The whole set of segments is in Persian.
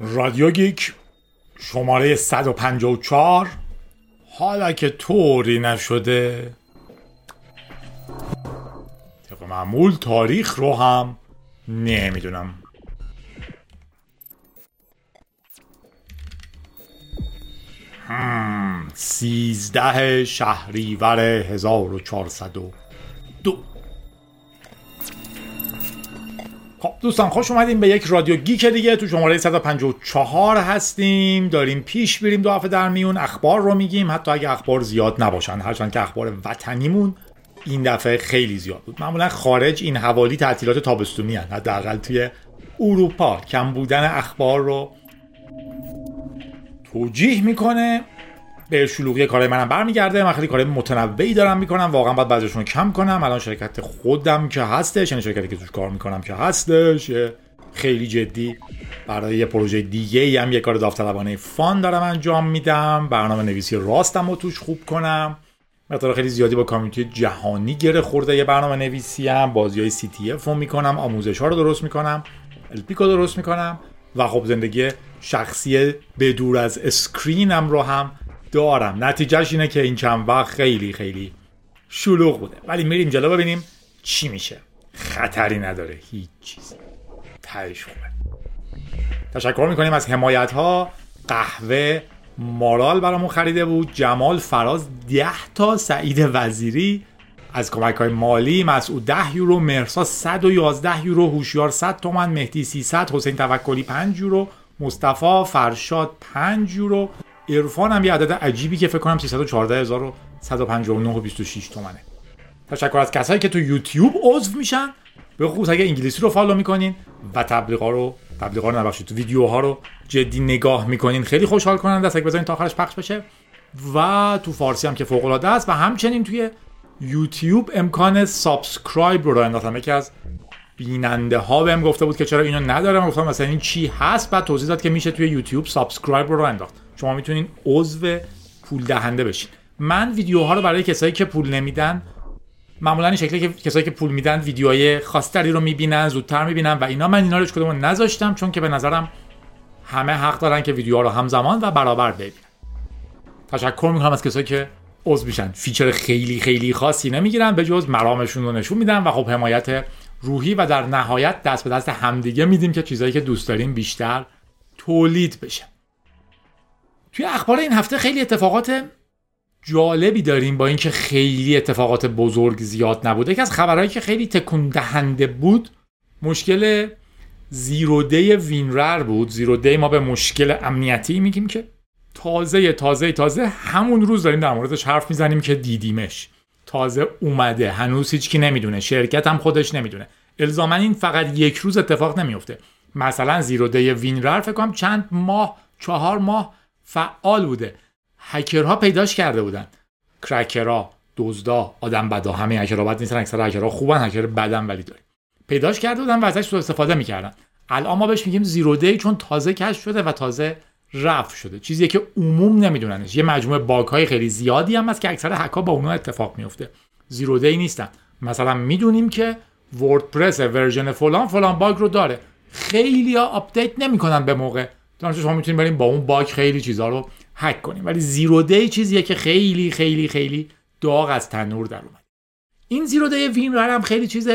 رادیو گیک شماره 154 حالا که طوری نشده. طبق معمول تاریخ رو هم نمی‌دونم. سیزده شهریور 1402 خب دوستان خوش اومدیم به یک رادیو گیک دیگه. تو شماره 154 هستیم. داریم پیش بریم دو هفته در میون. اخبار رو میگیم. حتی اگه اخبار زیاد نباشن هرچند که اخبار وطنیمون این دفعه خیلی زیاد بود. معمولا خارج این حوالی تعطیلات تابستونی هن حداقل توی اروپا کم بودن اخبار رو توجیه می‌کنه. به شلوغی کارهای منم برمیگرده. من خیلی کارهای متنوعی دارم می‌کنم. واقعا باید بعضیشون رو کم کنم. الان شرکت خودم که هستش یعنی شرکتی که توش کار می‌کنم که هستش خیلی جدی برای یه پروژه دیگه هم یه کار داوطلبانه fun دارم انجام میدم. برنامه نویسی راستم رو توش خوب کنم. مقدار خیلی زیادی با community جهانی گره خورده یه برنامه نویسی هم بازی های CTF می‌کنم آموزش ها رو درست می‌کنم LPIC و درست می‌کنم و خب زندگی شخصی بدور از اسکرینم رو هم دارم. نتیجهش اینه که این چند وقت خیلی خیلی شلوغ بوده. ولی میریم جلو ببینیم چی میشه. خطری نداره. هیچ چیز. تهش خوبه. تشکر می‌کنیم از حمایت ها قهوه مارال برامون خریده بود. جمال فراز ده تا. سعید وزیری از کمک های مالی. مسعود 10 یورو. مرسا 111 یورو. هوشیار 100 تومن. مهدی 300 حسین توکلی 5 یورو. مصطفی فرشاد 5 یورو. عرفان هم یه عدد عجیبی که فکر کنم 314159 و 26 تومنه. تشکر از کسایی که تو یوتیوب عضو میشن. به خصوص اگه انگلیسی رو follow می‌کنین و تبلیغا رو تبلیغا رو نبخشید تو ویدیوها رو جدی نگاه می‌کنین. خیلی خوشحال کننده است. اگه بذارین تا آخرش پخش بشه. و تو فارسی هم که فوق العاده است. و همچنین توی یوتیوب امکان subscribe رو راه انداختم یکی از بیننده ها بهم گفته بود که چرا اینو نداره من گفتم مثلا این چی هست؟ بعد توضیح داد که میشه توی یوتیوب subscribe رو راه انداخت. شما می‌تونین عضو پول دهنده بشین. من ویدیوها رو برای کسایی که پول نمیدن معمولا این شکلی که کسایی که پول میدن ویدیوهای خاصتری رو می‌بینن زودتر می‌بینن و اینا. من اینا رو هیچکدوم نذاشتم چون که به نظرم همه حق دارن که ویدیوها رو همزمان و برابر ببینن. تشکر می‌کنم از کسایی که عضو میشن. feature خیلی خیلی خاصی نمی‌گیرن به جز مرامشون رو نشون میدن و خب حمایت روحی و در نهایت دست به دست همدیگه میدیم که چیزایی که دوست داریم بیشتر تولید بشه. توی اخبار این هفته خیلی اتفاقات جالبی داریم با اینکه خیلی اتفاقات بزرگ زیاد نبوده یکی از خبرهایی که خیلی تکون دهنده بود مشکل زیرو دی وینرر بود. زیرو دی ما به مشکل امنیتی میگیم که تازه تازه تازه همون روز داریم در موردش حرف می‌زنیم که دیدیمش. تازه اومده هنوز هیچکی نمی‌دونه. شرکت هم خودش نمی‌دونه. الزاما این فقط یک روز اتفاق نمیفته مثلا زیرو دی وینرر فکر کنم چند ماه چهار ماه فعال بوده. هکرها پیداش کرده بودن. کرکرها دزدا آدم بدا همه هکرها. بد نیستن اکثر هکرها خوبن هکر بدن ولی داریم. پیداش کرده بودن و ازش سوء استفاده می‌کردن. الان ما بهش میگیم زیرو دی چون تازه کشف شده و تازه رفع شده. چیزی که عموم نمیدوننش. یه مجموعه باگ های خیلی زیادی هم هست که اکثر هکا با اونها اتفاق میفته zero day نیستن. مثلا می‌دونیم که وردپرس version فلان فلان bug رو داره. خیلی ها update نمی‌کنن به موقع دانش شما می‌تونید بریم با اون bug خیلی چیزها رو هک کنیم. ولی zero day چیزیه که خیلی خیلی خیلی داغ از تنور در اومد. این zero day WinRAR هم خیلی چیز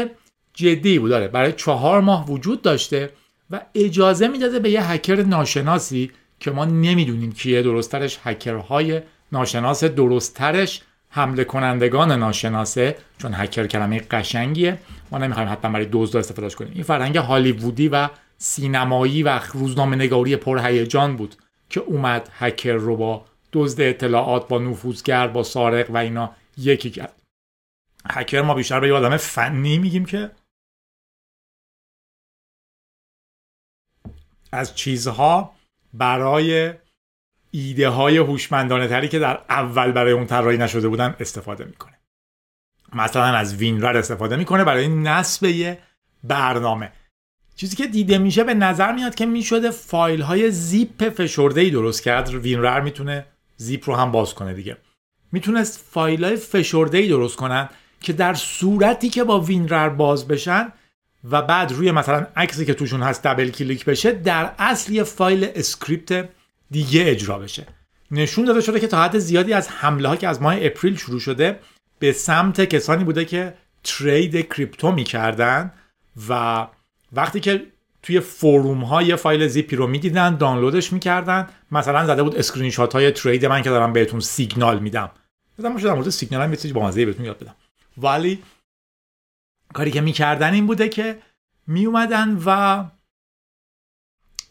جدی بود داره برای چهار ماه وجود داشته و اجازه می‌داده به یه هکر ناشناسی که ما نمی‌دونیم کیه درستترش هکرهای ناشناس درستترش حمله کنندگان ناشناسه چون هکر کلمه قشنگیه. ما نمی‌خوایم حتما برای دزد استفاده کنیم. این فرهنگ هالیوودی و سینمایی و روزنامه نگاری پرهیجان بود که اومد هکر رو با دزد اطلاعات با نفوذگر با سارق و اینا یکی کرد. هکر ما بیشتر به یه آدم فنی میگیم که از چیزها برای ایده های هوشمندانه تری که در اول برای اون طراحی نشده بودن استفاده می‌کنه. مثلا از WinRAR استفاده می‌کنه برای نصب یه برنامه. چیزی که دیده میشه به نظر میاد که می‌شده فایل های زیپ فشرده ای درست کرد. WinRAR می‌تونه زیپ رو هم باز کنه دیگه. می‌تونست فایل های فشرده ای درست کنن که در صورتی که با WinRAR باز بشن و بعد روی مثلا عکسی که توشون هست double click بشه در اصل یه فایل script دیگه اجرا بشه. نشون داده شده که تا حد زیادی از حمله ها که از ماه اپریل شروع شده به سمت کسانی بوده که trade crypto می‌کردن و وقتی که توی forum های یه فایل زیپی رو می‌دیدن دانلودش می‌کردن مثلا زده بود اسکرین شات های trade من که دارم بهتون سیگنال میدم. مثلا شدم مورد سیگنال هم با مزه بهتون یاد بدم. ولی کاری که می‌کردن این بوده که میومدن و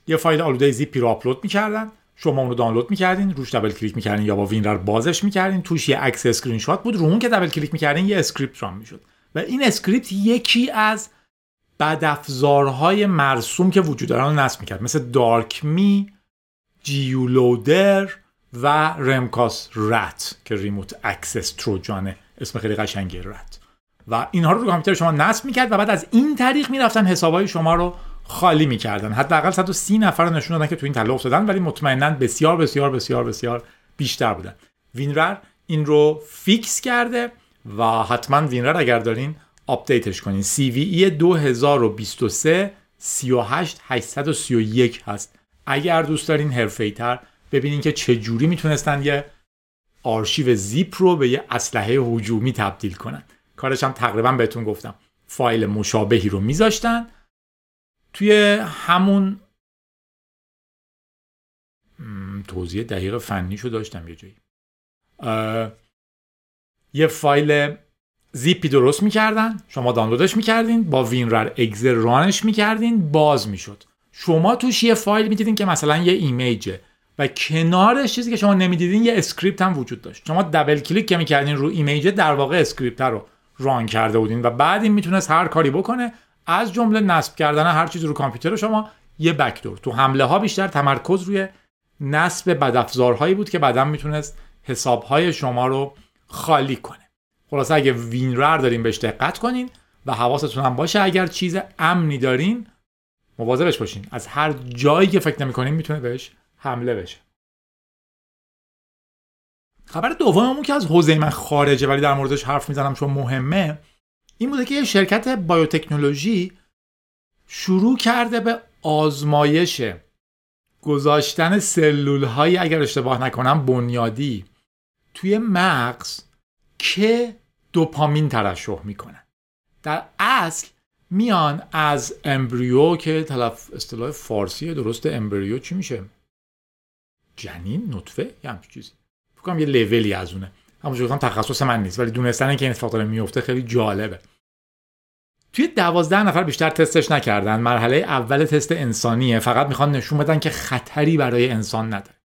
یه فایل آلوده زیپی رو آپلود می‌کردن. شما اون رو دانلود می‌کردین روش double click می‌کردین یا با WinRAR بازش می‌کردین. توش یه عکس اسکرین شات بود رو اون که double click می‌کردین یه script run می‌شد. و این script یکی از بدافزارهای مرسوم که وجود دارن رو نصب می‌کرد. مثل DarkMe، GuLoader و Remcos RAT که remote access trojan ه اسم خیلی قشنگی RAT. و اینها رو رو کامپیوتر شما نصب می‌کرد و بعد از این طریق می‌رفتن حسابهای شما رو خالی می‌کردن. حداقل 130 نفر رو نشون دادن که تو این تله افتادن ولی مطمئنا بسیار بسیار بسیار بسیار بیشتر بودن. WinRAR این رو fix کرده و حتما WinRAR اگر دارین update ش کنین. CVE 2023 38 831 هست. اگر دوست دارین حرفه‌ای‌تر ببینین که چه جوری می‌تونستن یه آرشیو زیپ رو به یه اسلحه هجومی تبدیل کنن. کارش هم تقریبا بهتون گفتم. فایل مشابهی رو میذاشتن. توی همون توضیح دقیق فنیشو داشتم یه جایی. یه فایل زیپی درست می‌کردن شما دانلودش می‌کردین با وینرر اگزر رانش می‌کردین باز می‌شد. شما توش یه فایل می‌دیدین که مثلا یه image ه و کنارش چیزی که شما نمی‌دیدین یه script هم وجود داشت. شما double click که می‌کردین رو image در واقع script رو run کرده بودین و بعد این می‌تونست هر کاری بکنه از جمله نصب کردن هر چیزی رو کامپیوتر شما یه backdoor. تو حمله ها بیشتر تمرکز روی نصب بدافزارهایی بود که بعدا می‌تونست حسابهای شما رو خالی کنه. خلاصه اگه WinRAR دارین بهش دقت کنین و حواستون هم باشه اگر چیز امنی دارین مواظبش باشین. از هر جایی که فکر نمی‌کنین می‌تونه بهش حمله بشه. خبر دوممون که از حوزه من خارجه ولی در موردش حرف می‌زنم چون مهمه این بوده که یه شرکت بایوتکنولوژی شروع کرده به آزمایش گذاشتن سلول های اگر اشتباه نکنم بنیادی توی مغز که دوپامین ترشح می‌کنن. در اصل میان از امبریو که تلف اصطلاح فارسی درست امبریو چی میشه؟ جنین نطفه یا همچین چیزی. فکر یه لولی از اونه. همونجور گفتم تخصص من نیست ولی دونستن که این اتفاق داره میفته خیلی جالبه. توی دوازده نفر بیشتر تستش نکردن. مرحله اول تست انسانیه. فقط می‌خوان نشون بدن که خطری برای انسان نداره.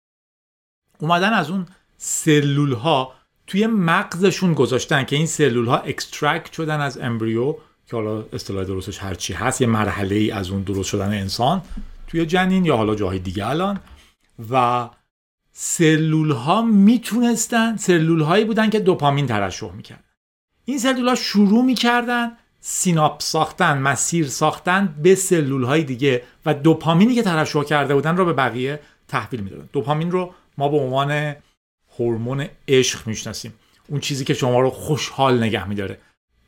اومدن از اون سلول ها توی مغزشون گذاشتن که این سلول ها extract شدن از embryo که حالا اصطلاح درستش هرچی هست یه مرحله ای از اون درست شدن انسان توی جنین یا حالا جاهای دیگه الان. و سلول ها می‌تونستن سلول هایی بودن که دوپامین ترشح می‌کردن. این سلول ها شروع می‌کردن سیناپس ساختن مسیر ساختن به سلول های دیگه و دوپامینی که ترشح کرده بودن رو به بقیه تحویل می‌دادن. دوپامین رو ما به عنوان هورمون عشق می‌شناسیم. اون چیزی که شما رو خوشحال نگه میداره.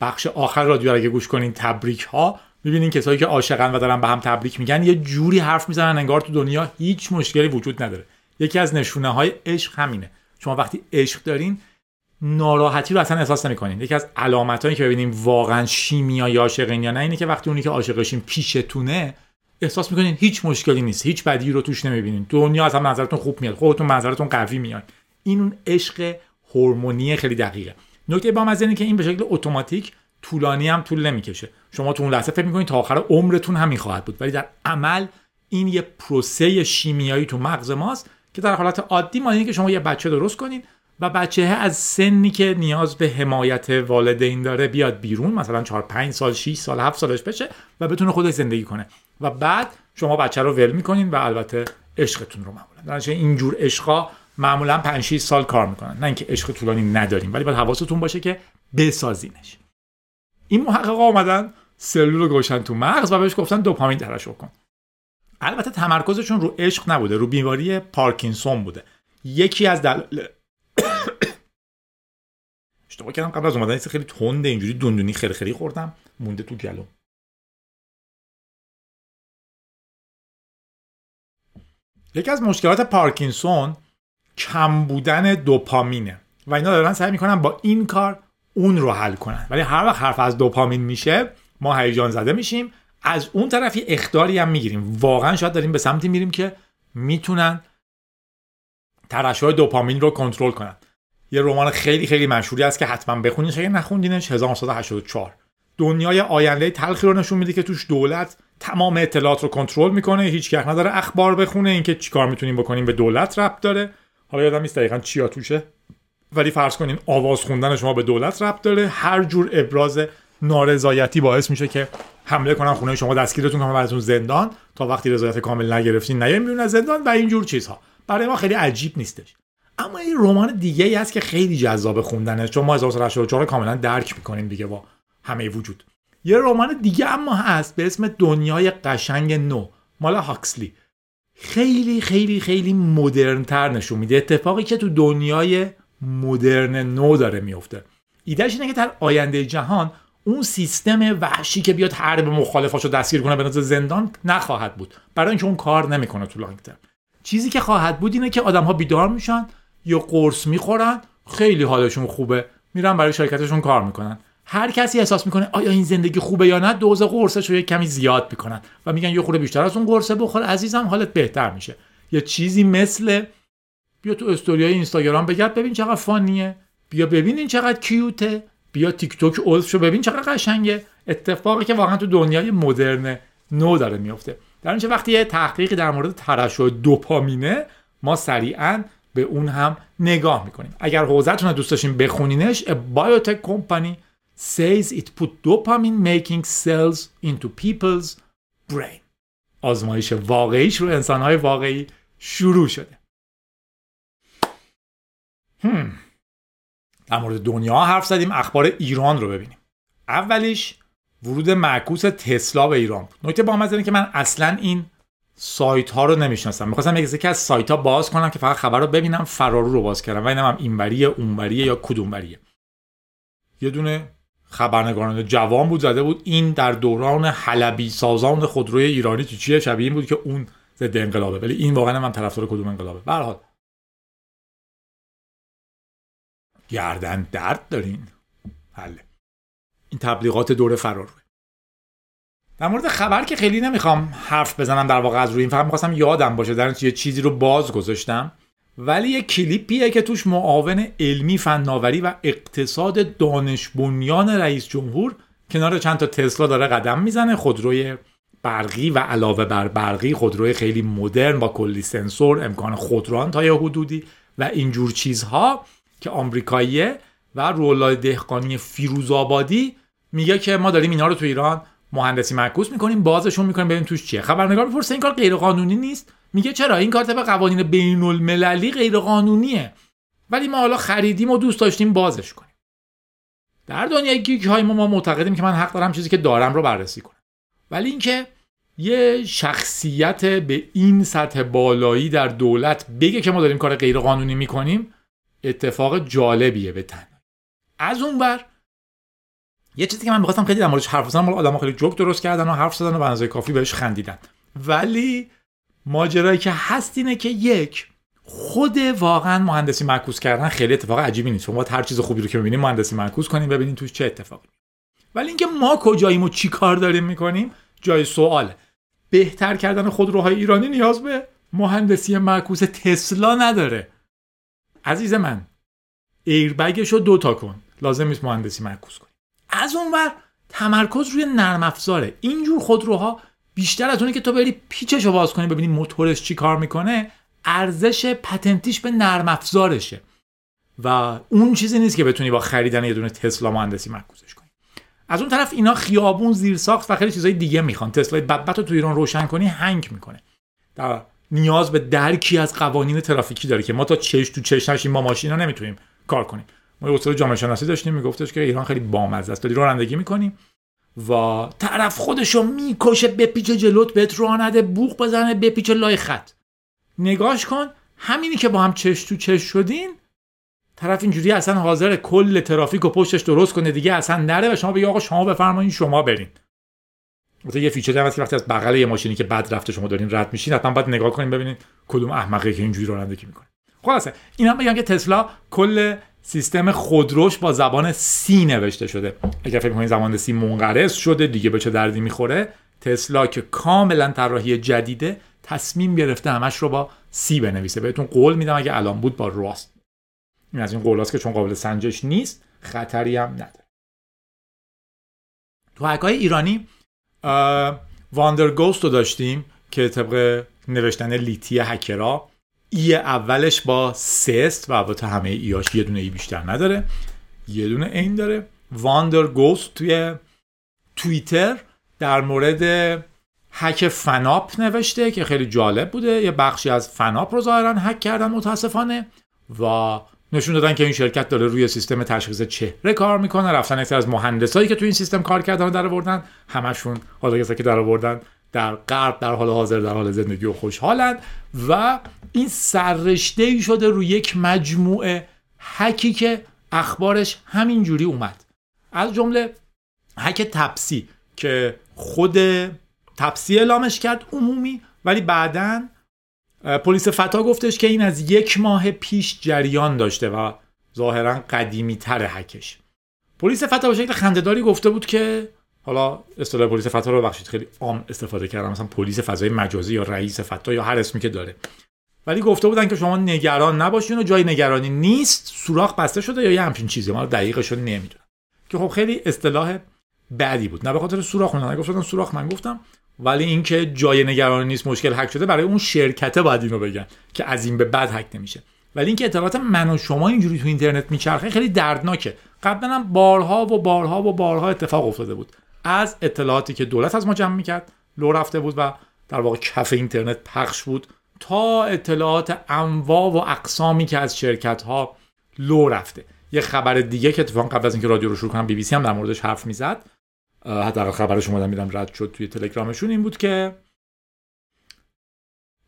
بخش آخر رادیو اگه گوش کنین تبریک ها می‌بینین کسایی که عاشقن و دارن به هم تبریک میگن یه جوری حرف می‌زنن انگار تو دنیا هیچ مشکلی وجود نداره. یکی از نشونه های عشق همینه. شما وقتی عشق دارین ناراحتی رو اصلا احساس نمی‌کنین. یکی از علامتایی که ببینیم واقعا شیمیایی عاشقین یا نه اینه که وقتی اونی که عاشقشین پیشتونه احساس می‌کنین هیچ مشکلی نیست. هیچ بدی رو توش نمی‌بینین. دنیا از هم نظرتون خوب میاد. خودتون منظرتون قوی میاد. این اون عشق هورمونی خیلی دقیقه. نکته با اینه که این به شکل اتوماتیک طولانی هم طول نمی‌کشه. شما تو اون لحظه فکر می‌کنید تا آخر عمرتون همین خواهد بود ولی در عمل این یه پروسه شیمیایی تو مغز ماست که در حالت عادی ما که شما یه بچه درست کنین و بچه از سنی که نیاز به حمایت والدین داره بیاد بیرون مثلا 4 5 سال 6 سال 7 سالش بشه و بتونه خودش زندگی کنه. و بعد شما بچه رو ول می‌کنین و البته عشقتون رو معمولا. در اینجور عشقا معمولا 5 6 سال کار می‌کنن. نه اینکه عشق طولانی نداریم ولی باید حواستون باشه که بسازینش. این محققا اومدن سلول رو گوشن تو مغز و بهش گفتن دوپامین ترشح کن البته تمرکزشون رو عشق نبوده رو بیماری پارکینسون بوده. یکی از دل... اشتباه کردم قبل از اومدن خیلی تند اینجوری دندونی خیلی خیلی خوردم مونده تو گلو یکی از مشکلات پارکینسون کم بودن دوپامینه. و اینا دارن سعی می‌کنن با این کار اون رو حل کنن. ولی هر وقت حرف از دوپامین میشه ما هیجان زده میشیم. از اون طرفی اختاری هم می‌گیریم. واقعا شاید داریم به سمتی میریم که می‌تونن ترشح دوپامین رو کنترل کنن. یه رمان خیلی خیلی مشهوری است که حتما بخونید اگه نخوندینش 1984 دنیای آینده تلخی رو نشون میده که توش دولت تمام اطلاعات رو کنترل می‌کنه. هیچ نداره اخبار بخونه. اینکه چیکار می‌تونیم بکنیم به دولت ربط داره. حالا یادم نیست دقیقا چیا توشه ولی فرض کنین آواز خوندن شما به دولت ربط داره. هر جور ابراز نارضایتی باعث میشه که حمله کنن خونه شما دستگیرتون کنن براتون زندان. تا وقتی رضایت کامل نگرفتین نیایم بیرون از زندان و اینجور چیزها. برای ما خیلی عجیب نیستش. اما این رمان دیگه ای هست که خیلی جذاب خوندنه. چون ما 1984 کاملا درک می‌کنیم دیگه با همه وجود. یه رمان دیگه اما هست به اسم دنیای قشنگ نو. مال هاکسلی. خیلی خیلی خیلی مدرن تر نشون میده. اتفاقی که تو دنیای مدرن نو داره میفته. ایدهش اینه که در آینده جهان اون سیستم وحشی که بیاد هر به مخالفاشو دستگیر کنه به زندان نخواهد بود. برای اینکه اون کار نمی‌کنه تو لانگ ترم. چیزی که خواهد بود اینه که آدم ها بیدار میشن یا قرص می‌خورن خیلی حالشون خوبه میرن برای شرکتشون کار می‌کنن. هر کسی احساس می‌کنه آیا این زندگی خوبه یا نه دوز قرصش رو یک کمی زیاد می‌کنن و میگن یه خورده بیشتر از اون قرصه بخور عزیزم حالت بهتر میشه. یا چیزی مثل بیا تو استوریای اینستاگرام بگرد ببین چقدر فانیه. بیا ببین این چقدر کیوته. بیا تیک توک شو ببین چقدر قشنگه. اتفاقی که واقعا تو دنیای مدرن نو داره میفته در اینجا وقتی یه تحقیقی در مورد ترشح دوپامینه ما سریعا به اون هم نگاه می‌کنیم. اگر حوزهتون دوست داشتین بخونینش biotech company says it put dopamine making cells into people's brain. آزمایش واقعیش رو انسانهای واقعی شروع شده. هم. در مورد دنیا حرف زدیم اخبار ایران رو ببینیم. اولیش ورود معکوس تسلا به ایران بود. نکته با اینه که من اصلا این سایت ها رو نمی‌شناسم. می‌خواستم یکی از سایت ها باز کنم که فقط خبر رو ببینم فرارو رو باز کردم. و اینم هم اینوریه اونوریه یا کدوموریه. یه دونه خبرنگاران جوان بود زده بود این در دوران حلبی سازان خودروی ایرانی تو چیه؟ شبیه این بود که اون ضد انقلابه. ولی این واقعا من طرفدار کدوم انقلابه؟ به حال. گردن درد دارین. حله این تبلیغات دور فرار در مورد خبر که خیلی نمی‌خوام حرف بزنم در واقع از روی این فقط می‌خواستم یادم باشه در یه چیزی رو باز گذاشتم. ولی یه کلیپیه که توش معاون علمی فناوری و اقتصاد دانش بنیان رئیس جمهور کنار چند تا تسلا داره قدم می‌زنه. خودروی برقی و علاوه بر برقی خودروی خیلی مدرن با کلی سنسور امکان خودران تا یه حدودی و اینجور چیزها که آمریکاییه و رولای دهقانی فیروزآبادی میگه که ما داریم اینا رو تو ایران مهندسی معکوس می‌کنیم بازشون می‌کنیم ببینیم توش چیه. خبرنگار می‌پرسه این کار غیر قانونی نیست؟ میگه چرا؟ این کار طبق قوانین بین المللی غیر قانونیه ولی ما حالا خریدیم و دوست داشتیم بازش کنیم. در دنیای گیگ های ما ما معتقدیم که من حق دارم چیزی که دارم رو بررسی کنم. ولی اینکه یه شخصیت به این سطح بالایی در دولت بگه که ما داریم کار غیر قانونی می‌کنیم اتفاق جالبیه به تن. از اون بر یه چیزی که من می‌خواستم خیلی در موردش حرف بزنم آدم خیلی جوک درست کردن و حرف زدن و به کافی بهش خندیدن. ولی ماجرایی که هست اینه که یک خود واقعا مهندسی معکوس کردن خیلی اتفاق عجیبی نیست. شما هر چیز خوبی رو که می‌بینیم مهندسی معکوس کنیم ببینیم توش چه اتفاقی. ولی اینکه ما کجاییم و چی کار داریم می‌کنیم جای سوال. بهتر کردن خودروهای ایرانی نیاز به مهندسی معکوس تسلا نداره. عزیز من ایربگش رو دوتا کن. لازم نیست مهندسی معکوس کن از اون ور تمرکز روی نرم افزاره. اینجور خودروها بیشتر از اونی که تو بری پیچش رو باز کنی ببینی موتورش چی کار می‌کنه ارزش پتنتیش به نرم افزارشه. و اون چیزی نیست که بتونی با خریدن یه دونه تسلا مهندسی معکوسش کنی. از اون طرف اینا خیابون زیر ساخت و خیلی چیزای دیگه می‌خوان. تسلا بدبت رو تو ایران روشن کنی هنگ می‌کنه. در نیاز به درکی از قوانین ترافیکی داره که ما تا چش تو چش نشیم ما ماشینا نمی‌تونیم کار کنیم. ما استاد جامعه شناسی داشتیم میگفتش که ایران خیلی بامزه است. داری رانندگی می‌کنیم و طرف خودشو می‌کشه بپیچه جلوت بهت راه نده بوق بزنه بپیچه لای خط. نگاش کن همینی که با هم چش تو چش شدین طرف اینجوری اصلا حاضر کل ترافیک و پشتش درست کنه دیگه اصلا نره و شما بگی آقا شما بفرمایید شما برین. مثلا یه feature ی هم هست که وقتی از بغل یه ماشینی که بد رفته شما دارین رد میشین حتما باید نگاه کنین ببینین کدوم احمقی که اینجوری رانندگی می‌کنه. خلاصه این هم بگم که تسلا کل سیستم خودروش با زبان C نوشته شده. اگر فکر کنید زبان C منقرض شده دیگه به چه دردی می‌خوره؟ تسلا که کاملا طراحی جدیده تصمیم گرفته همش رو با C بنویسه. بهتون قول میدم اگه الان بود با Rust. این از این قولاست که چون قابل سنجش نیست خطری هم نداره. تو حکای ایرانی واندر گوست رو داشتیم که طبق نوشتن لیتی هکرا ای اولش با سست و البته همه ایاش یه دونه ای بیشتر نداره. یه دونه این داره. واندر گوست توی توییتر در مورد هک فناپ نوشته که خیلی جالب بوده. یه بخشی از فناپ رو ظاهرا هک کردن متاسفانه و نشون دادن که این شرکت داره روی سیستم تشخیص چهره کار می‌کنه. رفتن یکی از مهندسایی که تو این سیستم کار کردن در آوردن همشون حالا کسایی که در آوردن در غرب در حال حاضر در حال زندگی و خوشحالند و این سررشته ای شده روی یک مجموعه هکی که اخبارش همینجوری اومد. از جمله هک تپسی که خود تپسی اعلامش کرد عمومی ولی بعدا پلیس فتا گفتش که این از یک ماه پیش جریان داشته و ظاهرا قدیمی تر هکش. پلیس فتا به شکل خندهداری گفته بود که حالا اصطلاح پلیس فتا رو بخشید خیلی عام استفاده کردم. مثلا پلیس فضای مجازی یا رئیس فتا یا هر اسمی که داره. ولی گفته بودن که شما نگران نباشین و جای نگرانی نیست سوراخ بسته شده یا یه همچین چیزی. ما دقیقش رو نمی‌دونم. که خب خیلی اصطلاح بعدی بود. نه به خاطر سوراخ نه گفتم سوراخ من گفتم. ولی اینکه جای نگرانی نیست مشکل هک شده برای اون شرکته باید اینو بگن که از این به بعد هک نمیشه. ولی اینکه اطلاعات من و شما اینجوری تو اینترنت میچرخه خیلی دردناکه. قبلا هم بارها و بارها و بارها اتفاق افتاده بود. از اطلاعاتی که دولت از ما جمع می‌کرد لو رفته بود و در واقع کف اینترنت پخش بود تا اطلاعات انواع و اقسامی که از شرکت ها لو رفته. یه خبر دیگه که اتفاقا قبل از اینکه رادیو رو شروع کنم بی بی سی هم در موردش حرف می‌زد. حتی خبرش اومدم میدم رد شد توی تلگرامشون این بود که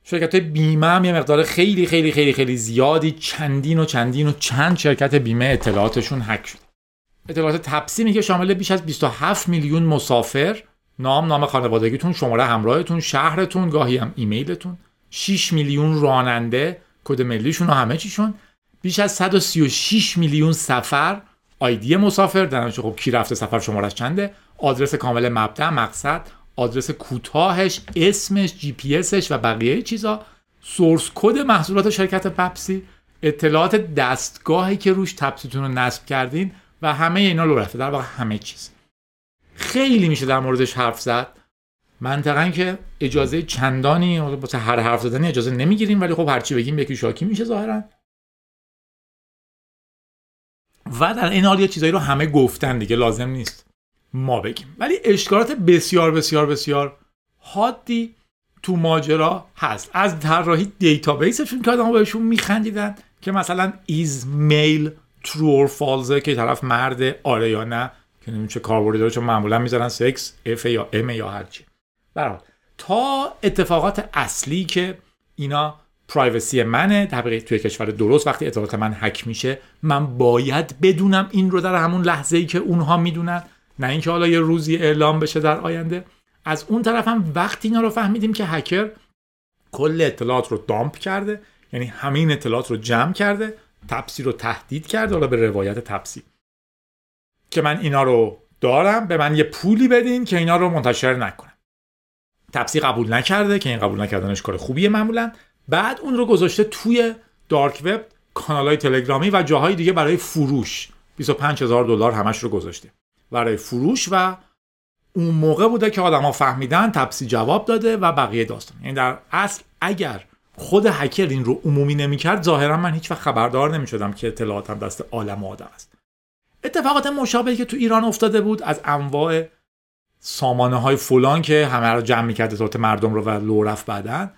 شرکت های بیمه هم یه مقدار خیلی خیلی خیلی خیلی زیادی چندین و چندین و چند شرکت بیمه اطلاعاتشون هک شد. اطلاعات تپسی که شامل بیش از 27 میلیون مسافر نام نام خانوادگیتون شماره همراهتون شهرتون گاهی هم ایمیلتون 6 میلیون راننده کد ملیشون و همه چیشون بیش از 136 میلیون سفر آیدی مسافر در خب کی رفته سفر شمارش چنده؟ آدرس کامل مبدا مقصد آدرس کوتاهش اسمش جی پی اسش و بقیه چیزا سورس کد محصولات شرکت پپسی اطلاعات دستگاهی که روش تپسیتون رو نصب کردین و همه اینا رو رفته در واقع همه چیز. خیلی میشه در موردش حرف زد. منطقا که اجازه چندانی واسه هر حرف زدنی اجازه نمی‌گیریم ولی خب هرچی بگیم یکی شاکی میشه ظاهرا. و در این حال یه چیزایی رو همه گفتن دیگه لازم نیست ما بگیم. ولی اشکالات بسیار بسیار بسیار حادی تو ماجرا هست. از طراحی database شون که آدم‌ها بهشون میخندیدن که مثلا is male true or false ه که طرف مرد آره یا نه که نمی‌دونم چه کاربردی داره چون معمولا می‌ذارن sex F یا M یا هر چی. تا اتفاقات اصلی که اینا privacy منه طبقه توی کشور درست وقتی اطلاعات من هک میشه من باید بدونم این رو در همون لحظه ای که اونها می‌دونن نه اینکه حالا یه روزی اعلام بشه در آینده. از اون طرف هم وقتی اینا رو فهمیدیم که هکر کل اطلاعات رو دامپ کرده یعنی همین اطلاعات رو جمع کرده تپسی رو تهدید کرده حالا به روایت تپسی. که من اینا رو دارم به من یه پولی بدین که اینا رو منتشر نکنم. تپسی قبول نکرده که این قبول نکردنش کار خوبیه معمولا. بعد اون رو گذاشته توی دارک وب کانال های تلگرامی و جاهای دیگه برای فروش. 25 هزار دلار همش رو گذاشته. برای فروش و اون موقع بوده که آدما فهمیدن تپسی جواب داده و بقیه داستان. یعنی در اصل اگر خود هکر این رو عمومی نمی‌کرد ظاهرا من هیچ وقت خبردار نمی‌شدم که اطلاعاتم دست عالم آدم است. اتفاقات مشابهی که تو ایران افتاده بود از انواع سامانه های فلان که همه رو جمع می‌کرد اطلاعات مردم رو و لو رفت بعدن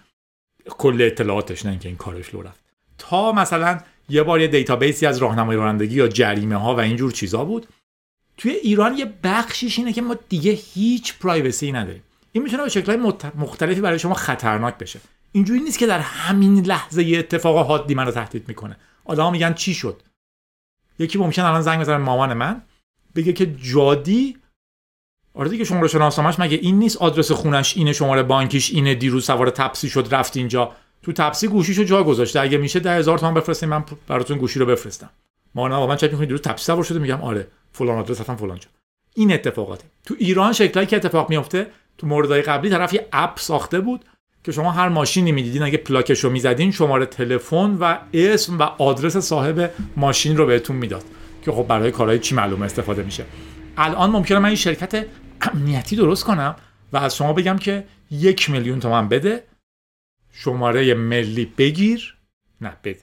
کل اطلاعاتش نه اینکه این کارش لو رفت. تا مثلا یه بار یه database ی از راهنمای رانندگی یا جریمه ها و اینجور چیزا بود. توی ایران یه بخشیش اینه که ما دیگه هیچ privacy نداریم. این می‌تونه به شکلهای مختلفی برای شما خطرناک بشه. اینجوری نیست که در همین لحظه یه اتفاق حادی من رو تهدید می‌کنه. آدما میگن چی شد؟ یکی ممکن الان زنگ بزنه مامان من بگه که جادی؟ آره دیگه شماره شناسنامه‌اش مگه این نیست؟ آدرس خونش اینه شماره بانکیش اینه دیروز سوار تپسی شد رفت اینجا. تو تپسی گوشیشو جا گذاشته. اگه میشه ده هزار تومان بفرستین من براتون گوشی رو بفرستم. ما نه من چک می‌کنید دیروز تپسی سوار شده میگم آره فلان آدرس هستم فلان جا. این اتفاقاته. تو ایران شکلایی که اتفاق میفته تو موردهای قبلی طرف یه اپ ساخته بود که شما هر ماشینی می‌دیدین اگه پلاکش رو می‌زدین شماره تلفن و اسم و آدرس صاحب ماشین رو بهتون می‌داد. که خب برای کارهای چی معلومه استفاده میشه. الان ممکنه من این شرکت امنیتی درست کنم و از شما بگم که یک میلیون تومن بده شماره ملی بگیر. نه بده.